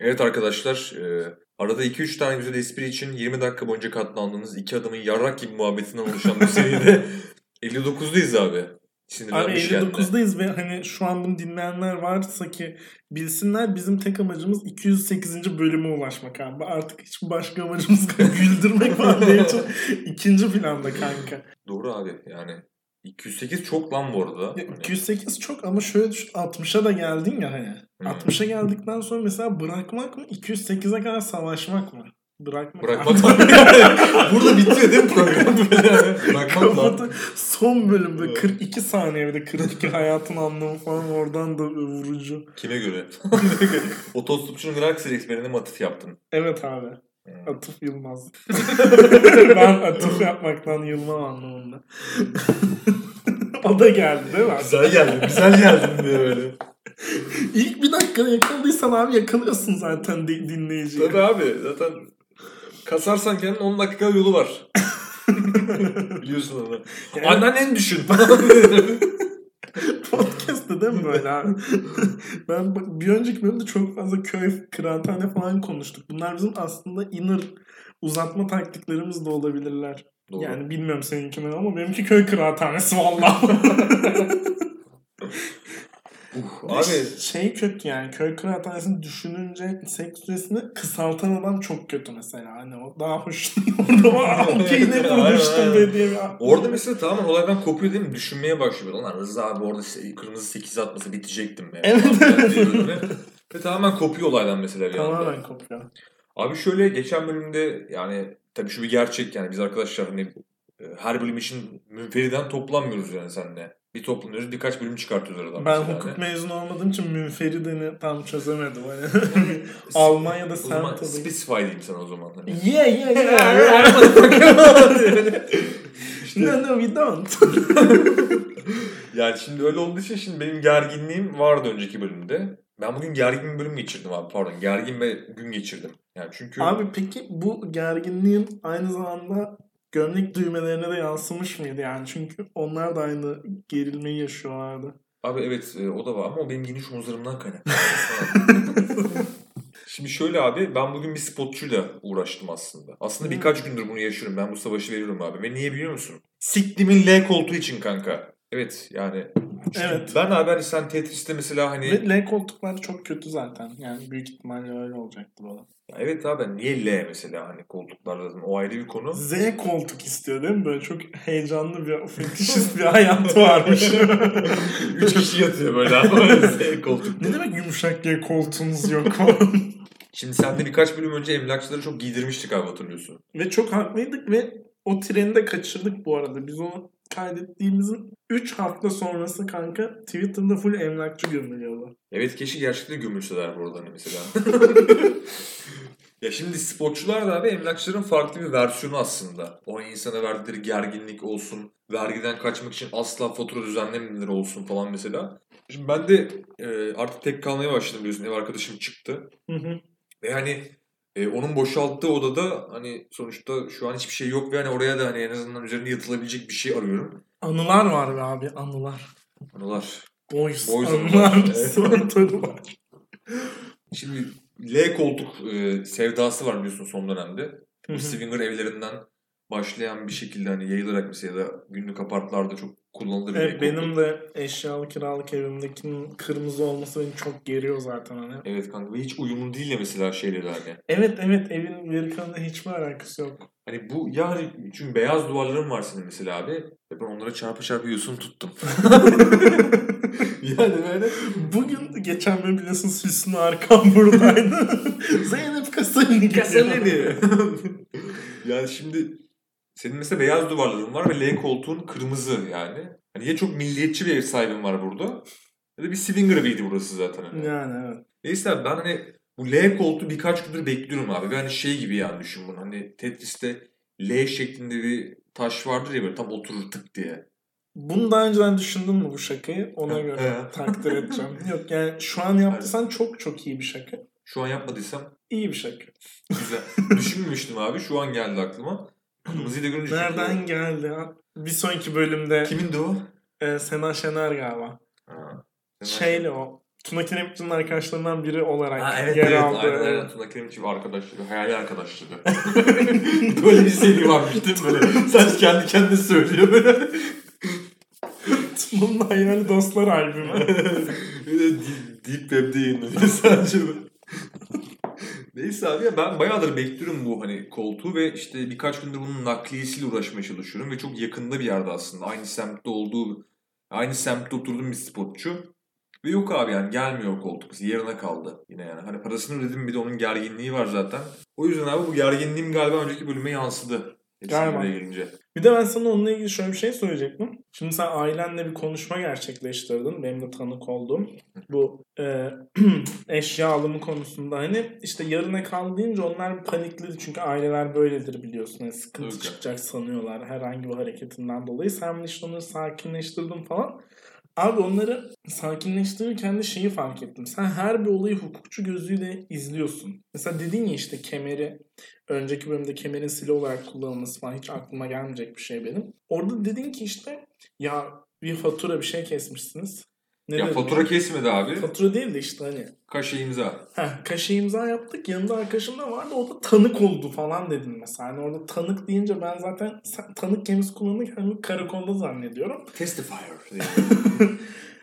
Evet arkadaşlar, e, arada 2-3 tane güzel espri için 20 dakika boyunca katlandığımız iki adamın yarrak gibi muhabbetinden oluşan bu seride 59'dayız abi. Abi Sinirlenmiş kendine. 59'dayız ve hani şu an bunu dinleyenler varsa ki bilsinler bizim tek amacımız 208. bölüme ulaşmak abi. Artık hiç başka amacımız güldürmek var diye ikinci planda kanka. Doğru abi yani. 208 çok lan bu arada. Ya, Hani- 208 çok ama şöyle düşün 60'a da geldin ya hani. Hmm. 60'a geldikten sonra mesela bırakmak mı 208'e kadar savaşmak mı? Bırakmak. Bırakmak Burada bitiyor değil mi program? Bırakmak lan. Son bölümde 42 saniye bir de 42 hayatın anlamı falan oradan da vurucu. Kime göre? Otostopçunun Galaxy Expert'ine atıf yaptın? Evet abi. Hmm. Atıf Yılmaz. ben atıf yapmaktan yılmam anlamında. o da geldi değil mi? Güzel geldin, güzel geldin diye böyle. İlk bir dakikada yakaladıysan abi yakalıyorsun zaten di- dinleyiciyi. Tabii abi zaten kasarsan kendin 10 dakika yolu var. Biliyorsun onu. Yani- Anneannen düşün. Podcast'ta değil mi böyle abi? ben bak, bir önceki bölümde çok fazla köy, kıraathane falan konuştuk. Bunlar bizim aslında inner uzatma taktiklerimiz de olabilirler. Doğru. Yani bilmiyorum seninkini ama benimki köy kıraathanesi valla. Uh, abi şey kötü yani köy kıraathanesini düşününce seks süresini kısaltan adam çok kötü mesela. Hani o daha hoş. Orada var okey ne Aynen, bulmuştum be diye. orada mesela tamamen olaydan kopuyor değil mi? Düşünmeye başlıyor. Lan Rıza abi orada kırmızı 8 atmasa bitecektim. be. Evet. Ve tamamen kopuyor olaydan mesela. Tamamen kopuyor. Abi şöyle geçen bölümde yani tabii şu bir gerçek yani biz arkadaşlar hani e, her bölüm için münferiden toplanmıyoruz yani seninle. Bir toplanıyoruz birkaç bölüm çıkartıyoruz aradan. Ben hukuk hani. mezunu olmadığım için münferidini tam çözemedim. Hani Almanya'da semt alayım. specify diyeyim sana o zaman. Hani. Yeah yeah yeah. no no we don't. yani şimdi öyle olduğu için şimdi benim gerginliğim vardı önceki bölümde. Ben bugün gergin bir bölüm geçirdim abi pardon. Gergin bir gün geçirdim. Yani çünkü Abi peki bu gerginliğin aynı zamanda gömlek düğmelerine de yansımış mıydı yani? Çünkü onlar da aynı gerilmeyi yaşıyorlardı. Abi evet e, o da var ama o benim geniş omuzlarımdan kaynaklı. Şimdi şöyle abi ben bugün bir spotçuyla uğraştım aslında. Aslında Hmm. birkaç gündür bunu yaşıyorum. Ben bu savaşı veriyorum abi. Ve niye biliyor musun? Siktimin L koltuğu için kanka. Evet yani. Evet. Ben abi hani sen Tetris'te mesela hani... Ve L koltuklar çok kötü zaten. Yani büyük ihtimalle öyle olacaktı bana. Ya evet abi niye L mesela hani koltuklar zaten o ayrı bir konu. Z koltuk istiyor değil mi? Böyle çok heyecanlı bir fetişist bir hayatı varmış. Üç kişi yatıyor böyle abi. Z koltuk. ne demek yumuşak G koltuğunuz yok? Şimdi sen de birkaç bölüm önce emlakçıları çok giydirmiştik abi hatırlıyorsun. ve çok haklıydık ve o treni de kaçırdık bu arada. Biz onu kaydettiğimizin 3 hafta sonrası kanka Twitter'da full emlakçı gömülüyordu. Evet keşke gerçekten gömülseler burada hani mesela. ya şimdi sporcular da abi emlakçıların farklı bir versiyonu aslında. O insana verdikleri gerginlik olsun, vergiden kaçmak için asla fatura düzenlememeleri olsun falan mesela. Şimdi ben de e, artık tek kalmaya başladım biliyorsun ev arkadaşım çıktı. Hı hı. Ve hani e, onun boşalttığı odada hani sonuçta şu an hiçbir şey yok ve hani oraya da hani en azından üzerinde yatılabilecek bir şey arıyorum. Anılar var be abi anılar. Anılar. Boys, Boys anılar. var. Şimdi L koltuk e, sevdası var biliyorsun son dönemde. Bu swinger evlerinden başlayan bir şekilde hani yayılarak mesela ya da günlük apartlarda çok kullanılır bir Evet, benim de eşyalı kiralık evimdekinin kırmızı olması beni çok geriyor zaten hani. Evet kanka ve hiç uyumlu değil ya mesela şeyle de hani. Evet evet evin geri kalanında hiçbir alakası yok. Hani bu yani çünkü beyaz duvarların var senin mesela abi. Ve ben onlara çarpı çarpı yosun tuttum. yani böyle Bugün geçen bölüm biliyorsunuz Hüsnü Arkan buradaydı. Zeynep Kasalini Kasalini. yani şimdi senin mesela beyaz duvarların var ve L koltuğun kırmızı yani. Hani ya çok milliyetçi bir ev sahibin var burada. Ya da bir swinger eviydi burası zaten. Hani. Yani evet. Neyse abi ben hani bu L koltuğu birkaç gündür bekliyorum abi. Ve hani şey gibi yani düşün bunu. Hani Tetris'te L şeklinde bir taş vardır ya böyle tam oturur tık diye. Bunu daha önceden düşündün mü bu şakayı? Ona göre takdir edeceğim. Yok yani şu an yaptıysan çok çok iyi bir şaka. Şu an yapmadıysam İyi bir şaka. güzel. Düşünmemiştim abi. Şu an geldi aklıma. Kırmızıyı da görünce Nereden geldi? Bir sonraki bölümde Kimindi o? e, Sena Şener galiba. Ha. Şeyle o Tuna Kiremici'nin arkadaşlarından biri olarak Ha, evet yer evet aldı. aynen aynen Tuna Kiremitçi arkadaşları, hayali arkadaşları. böyle bir seri varmış değil mi böyle? Sen kendi kendine söylüyor böyle. Tuna'nın hayali dostlar albümü. bir de Deep, Web'de yayınlanıyor sadece. Neyse abi ya ben bayağıdır bekliyorum bu hani koltuğu ve işte birkaç gündür bunun nakliyesiyle uğraşmaya çalışıyorum ve çok yakında bir yerde aslında. Aynı semtte olduğu, aynı semtte oturduğum bir sportçu. Ve yok abi yani gelmiyor koltuk. Yerine kaldı yine yani. Hani parasını ödedim bir de onun gerginliği var zaten. O yüzden abi bu gerginliğim galiba önceki bölüme yansıdı. Galiba. gelince. Bir de ben sana onunla ilgili şöyle bir şey söyleyecektim. Şimdi sen ailenle bir konuşma gerçekleştirdin. Benim de tanık olduğum. Bu e, eşya alımı konusunda hani işte yarına kal deyince onlar panikledi. Çünkü aileler böyledir biliyorsun. Yani sıkıntı Öyle. çıkacak sanıyorlar herhangi bir hareketinden dolayı. Sen işte onları sakinleştirdin falan. Abi onları sakinleştirirken de şeyi fark ettim. Sen her bir olayı hukukçu gözüyle izliyorsun. Mesela dedin ya işte kemeri önceki bölümde kemerin silah olarak kullanılması falan hiç aklıma gelmeyecek bir şey benim. Orada dedin ki işte ya bir fatura bir şey kesmişsiniz. Ne ya fatura kesmedi abi. Fatura değil de işte hani Kaşe imza. Heh, kaşe imza yaptık. Yanında arkadaşım da vardı. O da tanık oldu falan dedim mesela. Hani orada tanık deyince ben zaten tanık kelimesi kullanırken karakolda zannediyorum. Testifier. diye.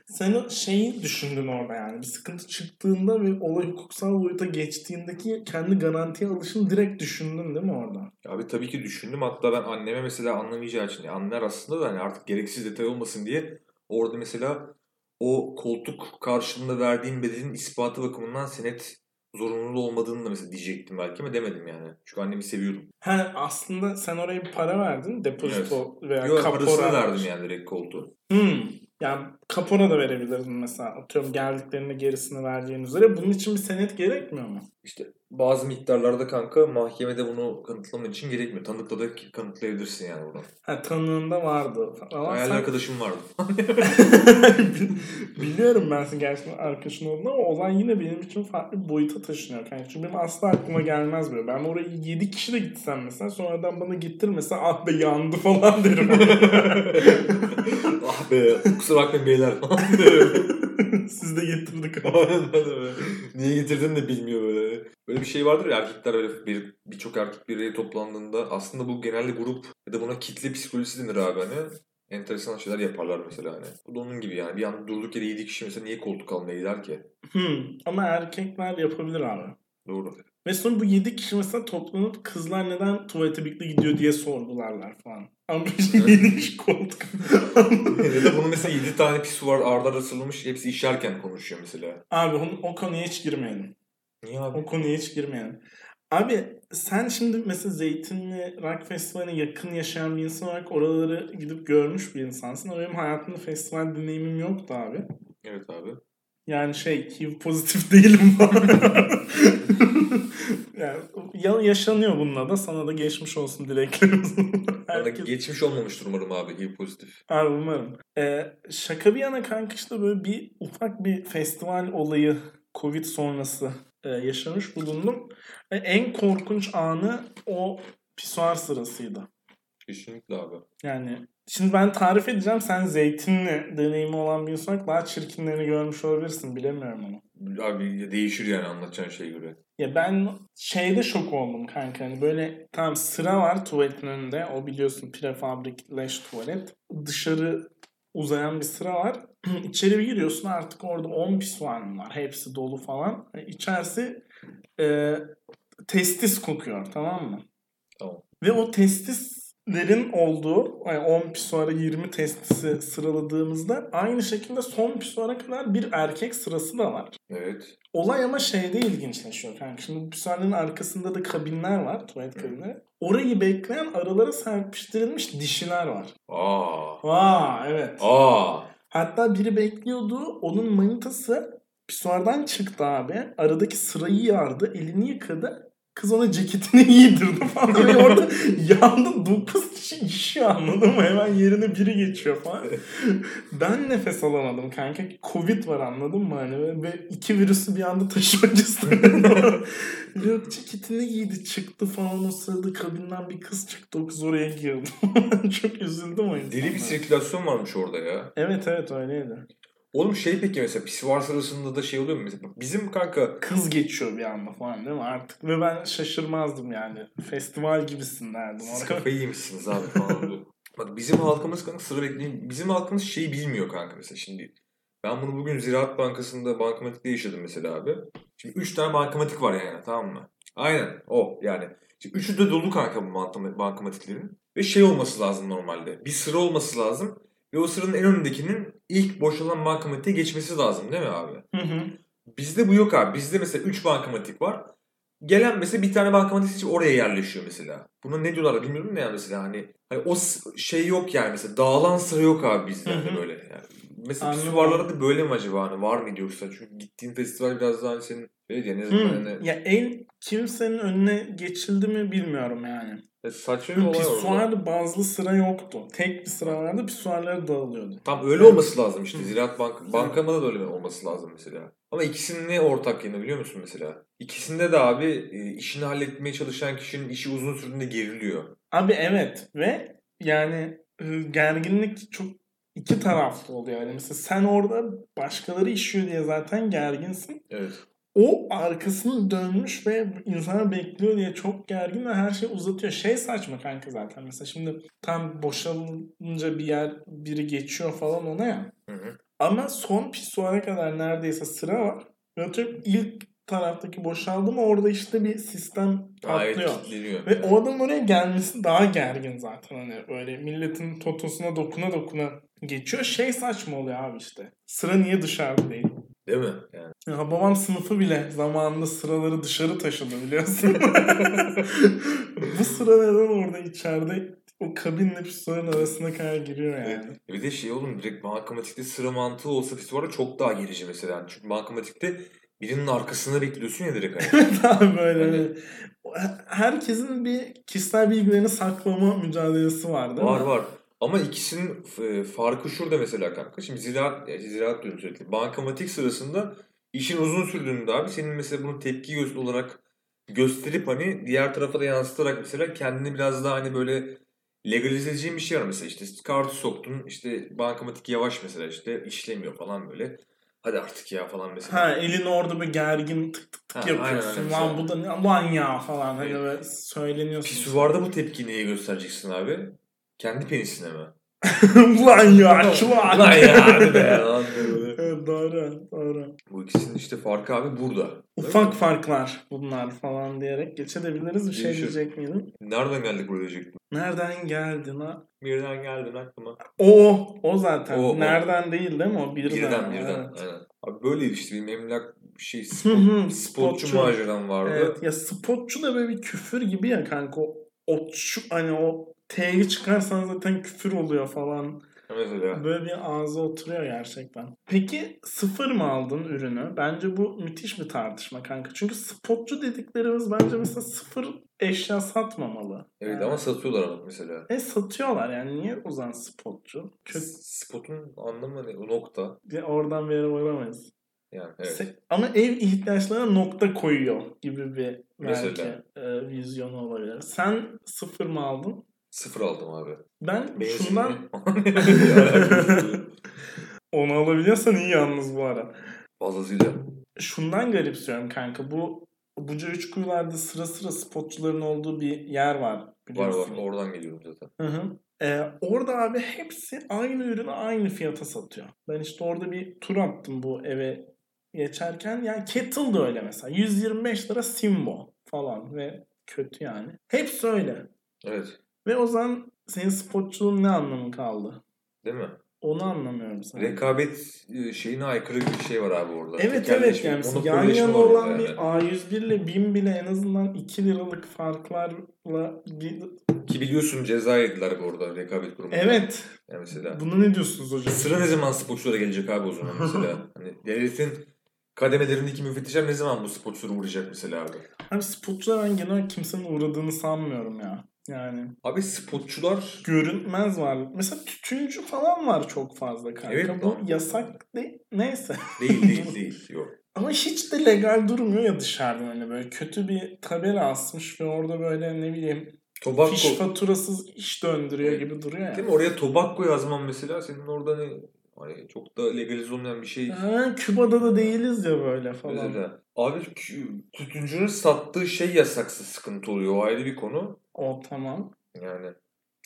Sen o şeyi düşündün orada yani. Bir sıkıntı çıktığında ve olay hukuksal boyuta geçtiğindeki kendi garantiye alışını direkt düşündün değil mi orada? Abi tabii ki düşündüm. Hatta ben anneme mesela anlamayacağı için. yani anlar aslında da hani artık gereksiz detay olmasın diye orada mesela o koltuk karşılığında verdiğin bedelin ispatı bakımından senet zorunlu olmadığını da mesela diyecektim belki ama demedim yani. Çünkü annemi seviyordum. Ha aslında sen oraya bir para verdin. Depozito veya Yok kapora. parasını verdim yani direkt koltuğu. Hmm. Yani kapora da verebilirdin mesela. Atıyorum geldiklerinde gerisini vereceğin üzere. Bunun için bir senet gerekmiyor mu? İşte bazı miktarlarda kanka mahkemede bunu kanıtlaman için gerekmiyor. Tanıkla da kanıtlayabilirsin yani buradan. Ha tanığında vardı. Ama Hayal sen- arkadaşım vardı. Biliyorum ben senin gerçekten arkadaşın olduğunu ama olay yine benim için farklı bir boyuta taşınıyor. kanka. Çünkü benim asla aklıma gelmez böyle. Ben oraya 7 kişi de gitsem mesela sonradan bana getirmese ah be yandı falan derim. ah be kusura bakmayın beyler. Siz de getirdik. Aynen öyle. Niye getirdin de bilmiyor böyle. Böyle bir şey vardır ya erkekler öyle bir birçok erkek bir araya toplandığında aslında bu genelde grup ya da buna kitle psikolojisi denir abi hani. Enteresan şeyler yaparlar mesela hani. Bu da onun gibi yani. Bir anda durduk yere 7 kişi mesela niye koltuk almaya gider ki? Hmm. Ama erkekler yapabilir abi. Doğru. Ve sonra bu 7 kişi mesela toplanıp kızlar neden tuvalete birlikte gidiyor diye sorgularlar falan. Ama şimdi 7 kişi koltuk. ya da bunu mesela 7 tane pisuvar arda arda sarılmış hepsi işerken konuşuyor mesela. abi o konuya hiç girmeyelim. Niye abi? O konuya hiç girmeyelim. Abi sen şimdi mesela Zeytinli Rock Festivali'ne yakın yaşayan bir insan olarak oraları gidip görmüş bir insansın. Ama benim hayatımda festival deneyimim yoktu abi. Evet abi. Yani şey HIV pozitif değilim. yani ya yaşanıyor bununla da sana da geçmiş olsun dileklerimiz. Herkes- geçmiş olmamıştır umarım abi. iyi pozitif. Abi umarım. Ee, şaka bir yana kanka işte böyle bir ufak bir festival olayı Covid sonrası yaşamış bulundum. Ve en korkunç anı o pisuar sırasıydı. Kesinlikle abi. Yani şimdi ben tarif edeceğim. Sen zeytinli deneyimi olan bir insan daha çirkinlerini görmüş olabilirsin. Bilemiyorum onu. Abi değişir yani anlatacağın şeye göre. Ya ben şeyde şok oldum kanka. Hani böyle tam sıra var tuvaletin önünde. O biliyorsun prefabrik leş tuvalet. Dışarı uzayan bir sıra var. İçeri bir giriyorsun artık orada 10 pisuar mı var. Hepsi dolu falan. Yani İçerisi e, testis kokuyor tamam mı? Tamam. Ve o testislerin olduğu yani 10 pisuara 20 testisi sıraladığımızda aynı şekilde son pisuara kadar bir erkek sırası da var. Evet. Olay ama şeyde ilginçleşiyor kanka. Şimdi pisuarların arkasında da kabinler var. Tuvalet kabinleri. Orayı bekleyen aralara serpiştirilmiş dişiler var. Aa. Aa evet. Aa. Hatta biri bekliyordu. Onun manitası pisuardan çıktı abi. Aradaki sırayı yardı. Elini yıkadı. Kız ona ceketini giydirdi falan. Ve orada yanda 9 kişi işiyor anladın mı? Hemen yerine biri geçiyor falan. Ben nefes alamadım kanka. Covid var anladın mı? Hani ve- iki virüsü bir anda taşımak istedim. Yok ceketini giydi çıktı falan o sırada kabinden bir kız çıktı. O kız oraya girdi. Çok üzüldüm o Deli bir sirkülasyon varmış orada ya. Evet evet öyleydi. Oğlum şey peki mesela pisuar sırasında da şey oluyor mu? Mesela bizim kanka Kız geçiyor bir anda falan değil mi artık? Ve ben şaşırmazdım yani. Festival gibisin derdim. siz kafayı yemişsiniz abi falan. Bak bizim halkımız kanka sıra bekleyin. Bizim halkımız şeyi bilmiyor kanka mesela şimdi. Ben bunu bugün Ziraat Bankası'nda bankamatikte yaşadım mesela abi. Şimdi 3 tane bankamatik var yani tamam mı? Aynen o yani. Şimdi üçü de dolu kanka bu bankama- bankamatiklerin. Ve şey olması lazım normalde. Bir sıra olması lazım. Ve o sıranın en önündekinin ilk boşalan bankamatiğe geçmesi lazım değil mi abi? Hı hı. Bizde bu yok abi. Bizde mesela 3 bankamatik var. Gelen mesela bir tane bankamatik seçip oraya yerleşiyor mesela. Buna ne diyorlar bilmiyorum ne ya mesela hani, hani o şey yok yani mesela dağılan sıra yok abi bizde hı. böyle. Yani mesela Anladım. pisuvarlarda da böyle mi acaba hani var mıydı yoksa? Çünkü gittiğin festival biraz daha hani senin öyle ya ne zaman hani Ya el kimsenin önüne geçildi mi bilmiyorum yani. E, saçma bir olay. Pisuar bazlı sıra yoktu. Tek bir sıra vardı pisuarları dağılıyordu. Tam öyle olması lazım işte. Ziraat Bank bankamada da öyle olması lazım mesela. Ama ikisinin ne ortak yanı biliyor musun mesela? İkisinde de abi e, işini halletmeye çalışan kişinin işi uzun sürdüğünde geriliyor. Abi evet ve yani e, gerginlik çok iki taraflı oluyor. Yani mesela sen orada başkaları işiyor diye zaten gerginsin. Evet. O arkasını dönmüş ve insanlar bekliyor diye çok gergin ve her şey uzatıyor. Şey saçma kanka zaten. Mesela şimdi tam boşalınca bir yer biri geçiyor falan ona ya. Hı hı. Ama son pisuara kadar neredeyse sıra var. Atıyorum ilk taraftaki boşaldı mı orada işte bir sistem patlıyor. Ve o adamın oraya gelmesi daha gergin zaten hani böyle milletin totosuna dokuna dokuna geçiyor. Şey saçma oluyor abi işte. Sıra niye dışarıda değil? Değil mi? Yani. Ya babam sınıfı bile zamanında sıraları dışarı taşıdı biliyorsun. Bu sıra neden orada içeride o kabinle pisuarın arasına kadar giriyor yani. Bir de şey oğlum direkt bankamatikte sıra mantığı olsa pisuara çok daha gerici mesela. Çünkü bankamatikte birinin arkasında bekliyorsun ya direkt hani. Daha böyle Hani- hani herkesin bir kişisel bilgilerini saklama mücadelesi var değil var mi? var. Ama ikisinin e, farkı şurada mesela kanka. Şimdi ziraat, ya ziraat diyorum sürekli. Bankamatik sırasında işin uzun sürdüğünde abi senin mesela bunu tepki göz olarak gösterip hani diğer tarafa da yansıtarak mesela kendini biraz daha hani böyle legalize edeceğin bir şey var mesela işte kartı soktun işte bankamatik yavaş mesela işte işlemiyor falan böyle. Hadi artık ya falan mesela. Ha elini orada bir gergin tık tık tık Ha, aynen yapıyorsun. Lan bu da ne lan ya falan hani Evet. böyle söyleniyorsun. Pisuvarda bu tepkiyi neye göstereceksin abi? Kendi penisine mi? Ulan ya çuval. Lan ya hadi be. Evet, doğru doğru. Bu ikisinin işte farkı abi burada. Ufak farklar bunlar falan diyerek geçebiliriz. Bir şey Değişir. diyecek miydim? Nereden geldik buraya diyecektim. Nereden geldin ha? Birden geldin aklıma. O, o zaten. O, o. Nereden değil değil mi o? Birden. Birden birden. Evet. Aynen. Abi böyle işte benim emlak şey spot, spotçu spotçu. maceram vardı. Evet. Ya spotçu da böyle bir küfür gibi ya kanka. O, o şu hani o T'yi çıkarsan zaten küfür oluyor falan. Mesela. Böyle bir ağza oturuyor gerçekten. Peki sıfır mı aldın ürünü? Bence bu müthiş bir tartışma kanka. Çünkü spotçu dediklerimiz bence mesela sıfır eşya satmamalı. Evet Yani- ama satıyorlar ama mesela. E satıyorlar yani niye o zaman spotçu? Kötü Spotun anlamı ne? O nokta. Ya oradan bir yere varamayız. Yani evet. Se- Ama ev ihtiyaçlarına nokta koyuyor gibi bir belki Mesela? e, vizyonu olabilir. Sen sıfır mı aldın? Sıfır aldım abi. Ben Benzinli. şundan onu alabiliyorsan iyi yalnız bu ara. Fazlasıyla. Şundan garipsiyorum kanka. Bu Buca üç kuyularda sıra sıra spotçuların olduğu bir yer var. Var biliyorsun. var. Oradan geliyorum zaten. Hı hı. Ee, orada abi hepsi aynı ürünü aynı fiyata satıyor. Ben işte orada bir tur attım bu eve geçerken. Yani Kettle da öyle mesela. 125 lira Simbo falan ve kötü yani. Hepsi öyle. Evet. Ve o zaman senin spotçuluğun ne anlamı kaldı? Değil mi? Onu anlamıyorum sana. Rekabet e, şeyine aykırı bir şey var abi orada. Evet evet yani yan yana olan bir yani. A101 ile 1000 bile en azından 2 liralık farklarla bir... Ki biliyorsun ceza yediler bu orada rekabet kurumunda. Evet. Yani mesela. Buna ne diyorsunuz hocam? Sıra ne zaman sporculara gelecek abi o zaman mesela? hani devletin kademelerindeki müfettişler ne zaman bu sporculara uğrayacak mesela abi? Abi spotçular ben genel kimsenin uğradığını sanmıyorum ya. Yani Abi spotçular görünmez var. Mesela tütüncü falan var çok fazla kanka. Evet, Bu var. yasak değil. Neyse. değil değil değil. Yok. Ama hiç de legal durmuyor ya dışarıdan hani böyle kötü bir tabela asmış ve orada böyle ne bileyim Tobacco. fiş faturasız iş döndürüyor Evet. gibi duruyor ya. Değil mi? Oraya tobacco yazman mesela senin orada hani Hani çok da legalize olmayan bir şey. Ha, Küba'da da değiliz ya böyle falan. Mesela. Abi tütüncünün sattığı şey yasaksa sıkıntı oluyor. O ayrı bir konu. O tamam. Yani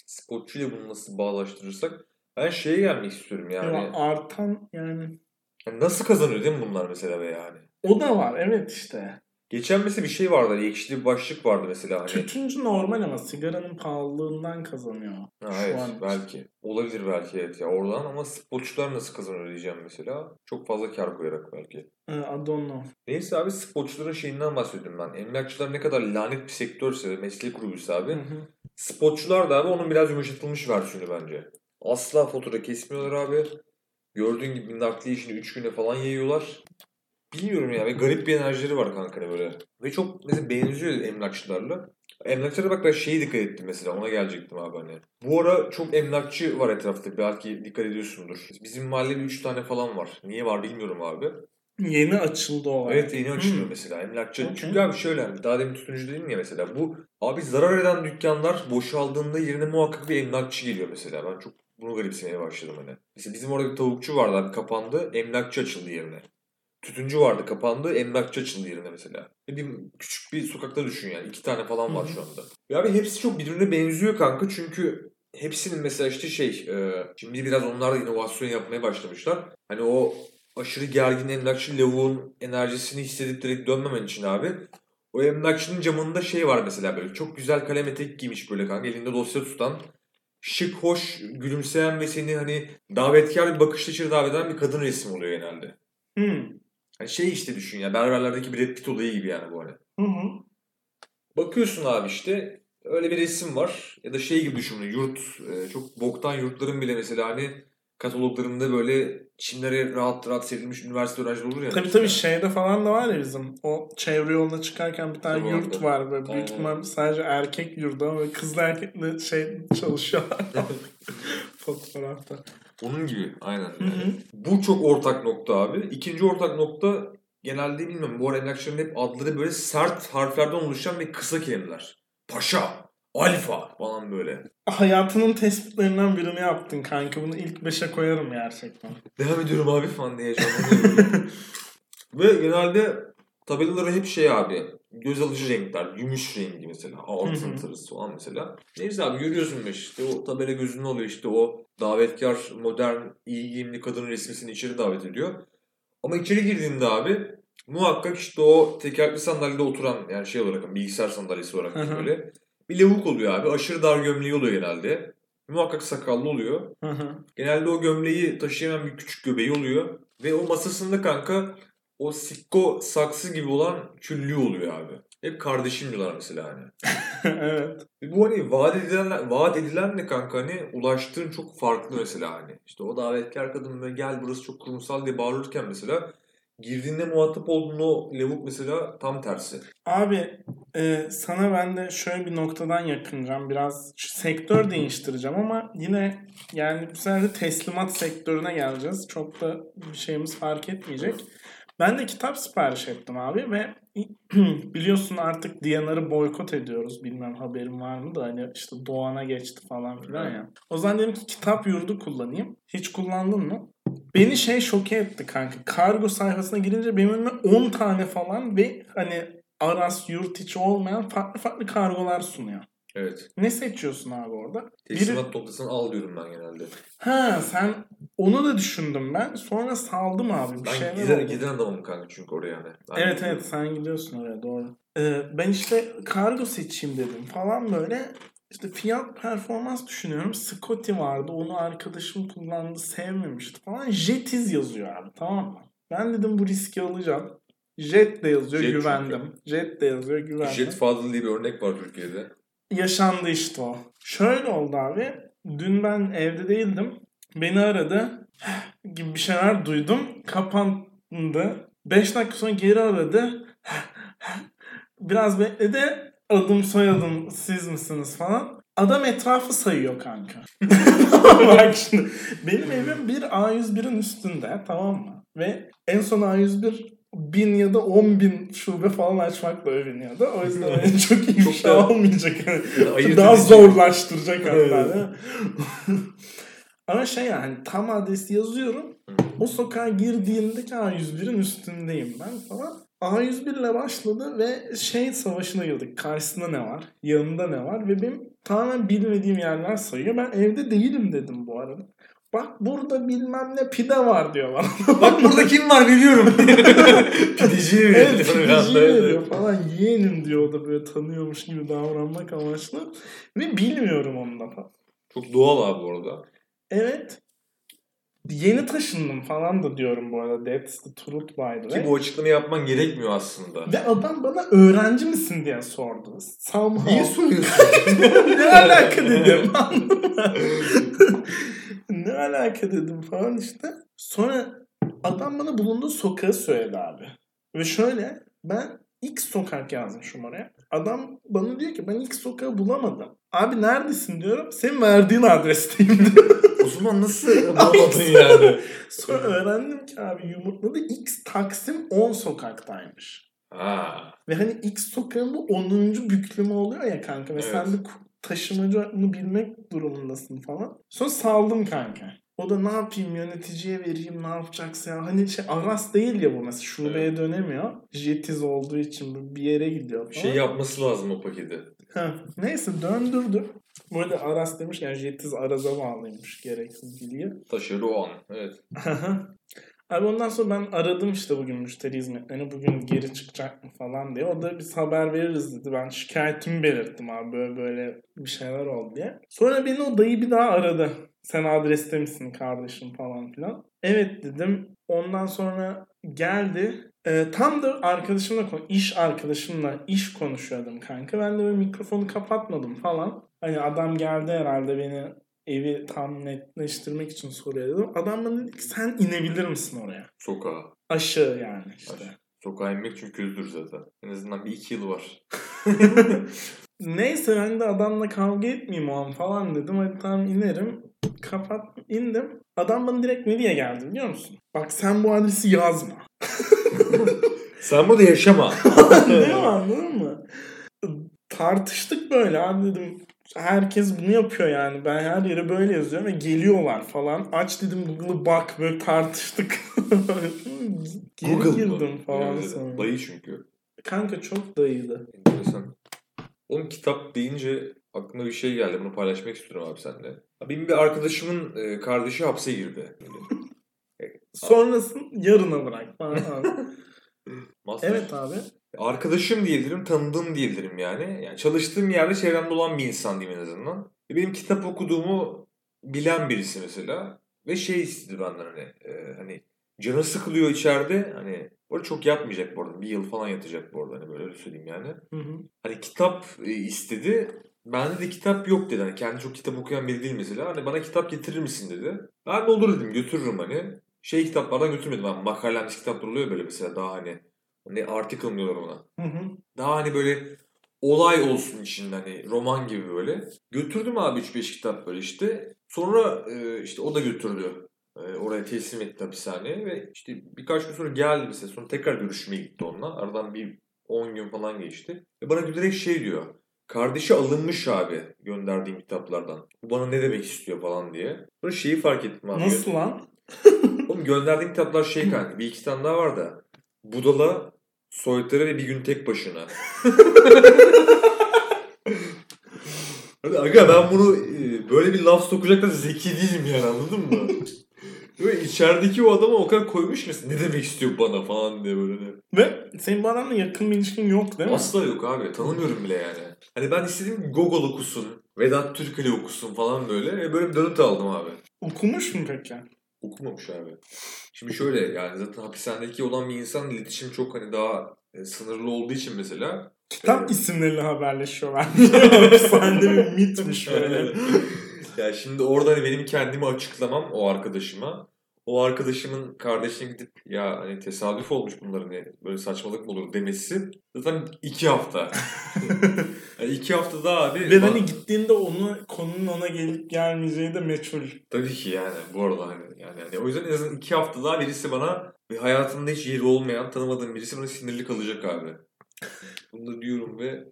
spotçuyla bunu nasıl bağlaştırırsak ben şeye gelmek istiyorum yani. Ya artan yani. Yani nasıl kazanıyor değil mi bunlar mesela be yani? O da var evet işte. Geçen mesela bir şey vardı. hani Ekşili bir başlık vardı mesela hani. Tütüncü normal ama sigaranın pahalılığından kazanıyor. Ha, Şu evet an. belki. Olabilir belki evet ya oradan ama spotçular nasıl kazanıyor diyeceğim mesela. Çok fazla kar koyarak belki. Ee, I don't know. Neyse abi spotçuların şeyinden bahsediyorum ben. Emlakçılar ne kadar lanet bir sektörse meslek grubuysa abi. Hı hı. Spotçular da abi onun biraz yumuşatılmış versiyonu bence. Asla fatura kesmiyorlar abi. Gördüğün gibi nakliye işini 3 güne falan yayıyorlar. Bilmiyorum ya ve garip bir enerjileri var kanka hani böyle. Ve çok mesela benziyor emlakçılarla. Emlakçılara bak ben şeyi dikkat ettim mesela ona gelecektim abi hani. Bu ara çok emlakçı var etrafta belki dikkat ediyorsundur. Bizim mahallede 3 tane falan var. Niye var bilmiyorum abi. Yeni açıldı o. Evet yeni açılıyor Hmm. mesela emlakçı. Okey. Çünkü abi şöyle hani daha demin tutunucu dedim ya mesela bu abi zarar eden dükkanlar boşaldığında yerine muhakkak bir emlakçı geliyor mesela. Ben çok bunu garipsemeye başladım hani. Mesela bizim orada bir tavukçu vardı abi kapandı emlakçı açıldı yerine. Tütüncü vardı kapandı emlakçı açıldı yerine mesela. Bir küçük bir sokakta düşün yani iki tane falan var Hı hı. şu anda. Ya abi hepsi çok birbirine benziyor kanka çünkü hepsinin mesela işte şey e, şimdi biraz onlar da inovasyon yapmaya başlamışlar. Hani o aşırı gergin emlakçı lavuğun enerjisini hissedip direkt dönmemen için abi. O emlakçının camında şey var mesela böyle çok güzel kalem etek giymiş böyle kanka elinde dosya tutan. Şık, hoş, gülümseyen ve seni hani davetkar bir bakışla içeri davet eden bir kadın resmi oluyor genelde. Hı. Hani şey işte düşün ya berberlerdeki Brad Pitt olayı gibi yani bu hani. Hı hı. Bakıyorsun abi işte öyle bir resim var ya da şey gibi düşün yurt e, çok boktan yurtların bile mesela hani kataloglarında böyle çimlere rahat rahat serilmiş üniversite öğrencileri olur ya. Tabii tabii şeyde falan da var ya bizim. O çevre yoluna çıkarken bir tane Tabii yurt orada. var. Böyle büyük ihtimal sadece erkek yurdu ama kızla erkekle şey çalışıyorlar. Fotoğrafta. Onun gibi aynen. Yani. hı. Bu çok ortak nokta abi. İkinci ortak nokta genelde bilmiyorum bu emlakçıların hep adları böyle sert harflerden oluşan ve kısa kelimeler. Paşa, alfa falan böyle. Hayatının tespitlerinden birini yaptın kanka. Bunu ilk beşe koyarım gerçekten. Devam ediyorum abi falan diye. Ve genelde tabelaları hep şey abi. Göz alıcı renkler. Gümüş rengi mesela. Altın tırısı falan mesela. Neyse abi görüyorsun işte o tabela gözünde oluyor işte o davetkar, modern, iyi giyimli kadın resmisini içeri davet ediyor. Ama içeri girdiğinde abi muhakkak işte o tekerlekli sandalyede oturan yani şey olarak bilgisayar sandalyesi olarak Hı hı. böyle bir lavuk oluyor abi. Aşırı dar gömleği oluyor genelde. Muhakkak sakallı oluyor. Hı hı. Genelde o gömleği taşıyan bir küçük göbeği oluyor. Ve o masasında kanka o sikko saksı gibi olan küllü oluyor abi. Hep kardeşim diyorlar mesela hani. evet. Ve bu hani vaat edilen, vaat edilenle kanka hani ulaştığın çok farklı mesela hani. İşte o davetkar kadın böyle gel burası çok kurumsal diye bağırırken mesela girdiğinde muhatap olduğun o lavuk mesela tam tersi. Abi e, sana ben de şöyle bir noktadan yakınacağım. Biraz sektör değiştireceğim ama yine yani bu sefer de teslimat sektörüne geleceğiz. Çok da bir şeyimiz fark etmeyecek. Ben de kitap sipariş ettim abi ve biliyorsun artık Diyanar'ı boykot ediyoruz. Bilmem haberin var mı da hani işte Doğan'a geçti falan filan ya. O zaman dedim ki kitap yurdu kullanayım. Hiç kullandın mı? Beni şey şoke etti kanka. Kargo sayfasına girince benim önüme 10 tane falan ve hani Aras yurt içi olmayan farklı farklı kargolar sunuyor. Evet. Ne seçiyorsun abi orada? Biri, Teslimat noktasını al diyorum ben genelde. ha sen onu da düşündüm ben. Sonra saldım abi. Bir Ben şeyler giden, oldu. giden adamım kanka çünkü oraya yani. Ben Evet gidiyorum. evet sen gidiyorsun oraya doğru. Ee, ben işte kargo seçeyim dedim falan böyle. İşte fiyat performans düşünüyorum. Scotty vardı. Onu arkadaşım kullandı. Sevmemişti falan. Jetiz yazıyor abi tamam mı? Ben dedim bu riski alacağım. Jet de yazıyor Jet güvendim. Jet de yazıyor güvendim. Jet Fadıl diye bir örnek var Türkiye'de. Yaşandı işte o. Şöyle oldu abi. Dün ben evde değildim. Beni aradı. gibi bir şeyler duydum. Kapandı. 5 dakika sonra geri aradı. Biraz bekledi. Adım soyadım siz misiniz falan. Adam etrafı sayıyor kanka. Bak şimdi. Benim evim bir A101'in üstünde tamam mı? Ve en son A101 bin ya da on bin şube falan açmakla övünüyordu. O yüzden öyle çok iyi bir şey olmayacak. Yani Daha zorlaştıracak hatta. Ama şey yani tam adresi yazıyorum. O sokağa girdiğimdeki A101'in üstündeyim ben falan. A101 ile başladı ve şey savaşına girdik. Karşısında ne var? Yanında ne var? Ve benim tamamen bilmediğim yerler sayıyor. Ben evde değilim dedim bu arada. Bak burada bilmem ne pide var diyor bana. Bak burada kim var biliyorum. Pideciye mi? evet pideci veriyor falan. Yeğenim diyor o da böyle tanıyormuş gibi davranmak amaçlı. Ve bilmiyorum onu da falan. Çok doğal abi bu arada. Evet. Yeni taşındım falan da diyorum bu arada. That's the truth by the way. Ki bu açıklamayı yapman gerekmiyor aslında. Ve adam bana öğrenci misin diye sordu. Somehow. Niye soruyorsun? ne alaka dedim. Ne alaka dedim falan işte. Sonra adam bana bulunduğu sokağı söyledi abi. Ve şöyle ben X sokak yazmışım oraya. Adam bana diyor ki ben X sokağı bulamadım. Abi neredesin diyorum. Senin verdiğin adresteyim diyor. o zaman nasıl bulamadın yani? Sonra öğrendim ki abi yumurtladı X Taksim 10 sokaktaymış. Ha. Ve hani X sokağın bu 10. büklümü oluyor ya kanka. Ve Evet. sen de ku- taşımacı onu bilmek durumundasın falan. Sonra saldım kanka. O da ne yapayım yöneticiye vereyim ne yapacaksa ya. Hani şey Aras değil ya bu mesela şubeye dönemiyor. Jetiz olduğu için bir yere gidiyor Bir falan. şey yapması lazım o paketi. Heh, Neyse döndürdü. Bu arada Aras demiş yani Jetiz Aras'a bağlıymış gereksiz bilgi. Taşır o an. Evet. Abi ondan sonra ben aradım işte bugün müşteri hizmetlerini. Bugün geri çıkacak mı falan diye. O da biz haber veririz dedi. Ben şikayetimi belirttim abi böyle böyle bir şeyler oldu diye. Sonra beni o dayı bir daha aradı. Sen adreste misin kardeşim falan filan. Evet dedim. Ondan sonra geldi. Ee, tam da arkadaşımla iş arkadaşımla iş konuşuyordum kanka. Ben de böyle mikrofonu kapatmadım falan. Hani adam geldi herhalde beni evi tam netleştirmek için soruyor dedim. Adam bana dedi ki sen inebilir misin oraya? Sokağa. Aşağı yani işte. Aşağı. Sokağa inmek çünkü kötüdür zaten. En azından bir iki yıl var. Neyse ben de adamla kavga etmeyeyim o an falan dedim. Hadi tamam inerim. Kapat indim. Adam bana direkt ne diye geldi biliyor musun? Bak sen bu adresi yazma. Sen burada yaşama. ne anladın mı? Tartıştık böyle abi dedim. Herkes bunu yapıyor yani. Ben her yere böyle yazıyorum ve geliyorlar falan. Aç dedim Google'ı bak böyle tartıştık. Geri Google girdim mı? falan Evet, sonra. Dayı çünkü. Kanka çok dayıydı. Enteresan. Oğlum kitap deyince aklıma bir şey geldi. Bunu paylaşmak istiyorum abi seninle. Abi Benim bir arkadaşımın e, kardeşi hapse girdi. Sonrasını yarına bırak falan evet abi. Arkadaşım diyebilirim, tanıdığım diyebilirim yani. Yani çalıştığım yerde çevremde olan bir insan diyeyim en azından. Ve Benim kitap okuduğumu bilen birisi mesela. Ve şey istedi benden hani, e, hani canı sıkılıyor içeride. Hani orada çok yatmayacak bu arada. Bir yıl falan yatacak bu arada. Hani böyle öyle söyleyeyim yani. Hı hı. Hani kitap e, istedi. Bende de kitap yok dedi. Hani kendi çok kitap okuyan biri değil mesela. Hani bana kitap getirir misin dedi. Ben de olur dedim götürürüm hani. Şey kitaplardan götürmedim. Ben makalemsi kitaplar oluyor böyle mesela daha hani. Ne article mı diyorlar ona. Hı hı. Daha hani böyle olay olsun içinde hani roman gibi böyle. Götürdüm abi 3-5 kitap böyle işte. Sonra e, işte o da götürdü. E, oraya teslim etti hapishaneye ve işte birkaç gün sonra geldi mesela. Sonra tekrar görüşmeye gitti onunla. Aradan bir 10 gün falan geçti. Ve bana direkt şey diyor. Kardeşi alınmış abi gönderdiğim kitaplardan. Bu bana ne demek istiyor falan diye. Sonra şeyi fark ettim abi. Nasıl lan? Oğlum gönderdiğim kitaplar şey kanka. Bir iki tane daha var da. Budala, Soytarı ve Bir Gün Tek Başına. Hadi aga ben bunu e, böyle bir laf sokacak da zeki değilim yani anladın mı? Böyle içerideki o adama o kadar koymuş musun? Ne demek istiyor bana falan diye böyle. Ve senin bu adamla yakın bir ilişkin yok değil mi? Asla yok abi. Tanımıyorum bile yani. Hani ben istediğim Gogol okusun. Vedat Türkeli okusun falan böyle. E böyle bir dönüt aldım abi. Okumuş mu peki? Okumamış abi. Şimdi şöyle yani zaten hapishanedeki olan bir insan iletişim çok hani daha e, sınırlı olduğu için mesela. Kitap Evet. isimleriyle haberleşiyor bence. Sende bir mitmiş böyle. ya şimdi orada hani benim kendimi açıklamam o arkadaşıma. O arkadaşımın kardeşine gidip ya hani tesadüf olmuş bunların hani böyle saçmalık mı olur demesi zaten iki hafta. yani iki hafta daha abi. Ve hani gittiğinde konunun ona gelip gelmeyeceği de meçhul. Tabii ki yani bu arada hani yani, yani o yüzden en azından iki hafta daha birisi bana ve hayatımda hiç yeri olmayan tanımadığım birisi bana sinirli kalacak abi. Bunu da diyorum ve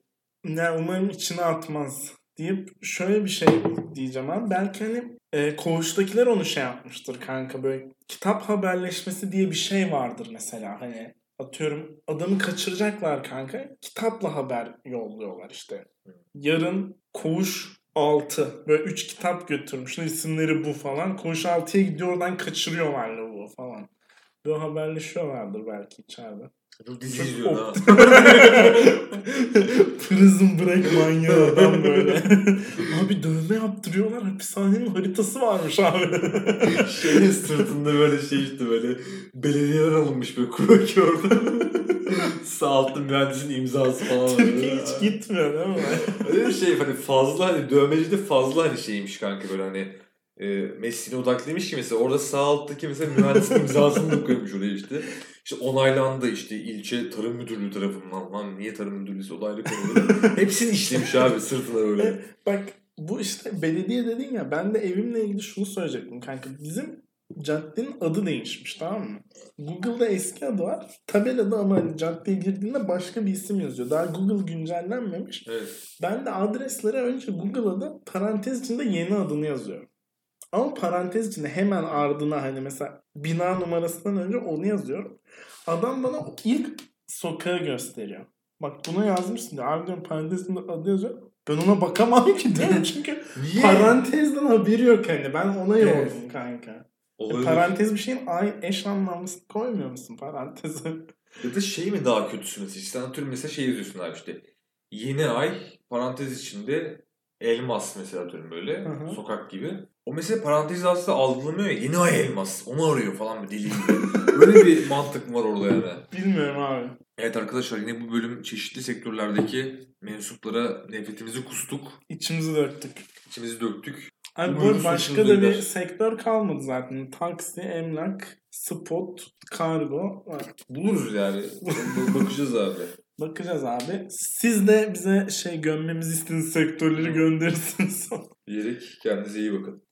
Ne umarım içine atmaz deyip şöyle bir şey diyeceğim abi. Belki hani e, koğuştakiler onu şey yapmıştır kanka böyle kitap haberleşmesi diye bir şey vardır mesela hani atıyorum adamı kaçıracaklar kanka kitapla haber yolluyorlar işte. Yarın koğuş 6 böyle 3 kitap götürmüşler isimleri bu falan. Koğuş 6'ya gidiyor oradan kaçırıyorlar bu falan. Böyle haberleşiyorlardır belki içeride. Çok dizi izliyor ha. Prison Break manyağı adam böyle. abi dövme yaptırıyorlar. Hapishanenin haritası varmış abi. Şeyin sırtında böyle şey işte böyle belediyeler alınmış böyle kroki orada. Sağ altta mühendisin imzası falan. var. Türkiye hiç gitmiyor değil mi? Öyle bir şey hani fazla hani dövmeci de fazla hani şeymiş kanka böyle hani e, mesleğine odaklıymış ki mesela orada sağ alttaki mesela mühendisin imzasını da koymuş oraya işte. İşte onaylandı işte ilçe tarım müdürlüğü tarafından lan niye tarım müdürlüğü o da ayrı konu. Hepsini işlemiş abi sırtına böyle. Bak bu işte belediye dedin ya ben de evimle ilgili şunu söyleyecektim kanka. Bizim caddenin adı değişmiş tamam mı? Google'da eski adı var. Tabelada ama hani caddeye girdiğinde başka bir isim yazıyor. Daha Google güncellenmemiş. Evet. Ben de adreslere önce Google adı parantez içinde yeni adını yazıyorum. Ama parantez içinde hemen ardına hani mesela bina numarasından önce onu yazıyorum. Adam bana ilk sokağı gösteriyor. Bak bunu yazmışsın diyor. Abi diyorum parantez içinde adı yazıyor. Ben ona bakamam ki diyorum çünkü Niye? parantezden haberi yok hani. Ben ona Evet. yordum kanka. E, parantez bir şeyin ay eş anlamlısını koymuyor musun paranteze? Ya da şey mi daha kötüsü mesela? Sen atıyorum mesela şey yazıyorsun abi işte. Yeni ay parantez içinde elmas mesela atıyorum böyle. Hı hı. Sokak gibi. O mesela parantez aslında algılamıyor ya. Yeni ay elmas. Onu arıyor falan bir deli gibi. Böyle bir mantık var orada yani. Bilmiyorum abi. Evet arkadaşlar yine bu bölüm çeşitli sektörlerdeki mensuplara nefretimizi kustuk. İçimizi döktük. içimizi döktük. Abi bu başka da bir sektör kalmadı zaten. Taksi, emlak, spot, kargo var. Buluruz yani. Bakacağız abi. Bakacağız abi. Siz de bize şey gömmemizi istediğiniz sektörleri gönderirsiniz. Diyerek kendinize iyi bakın.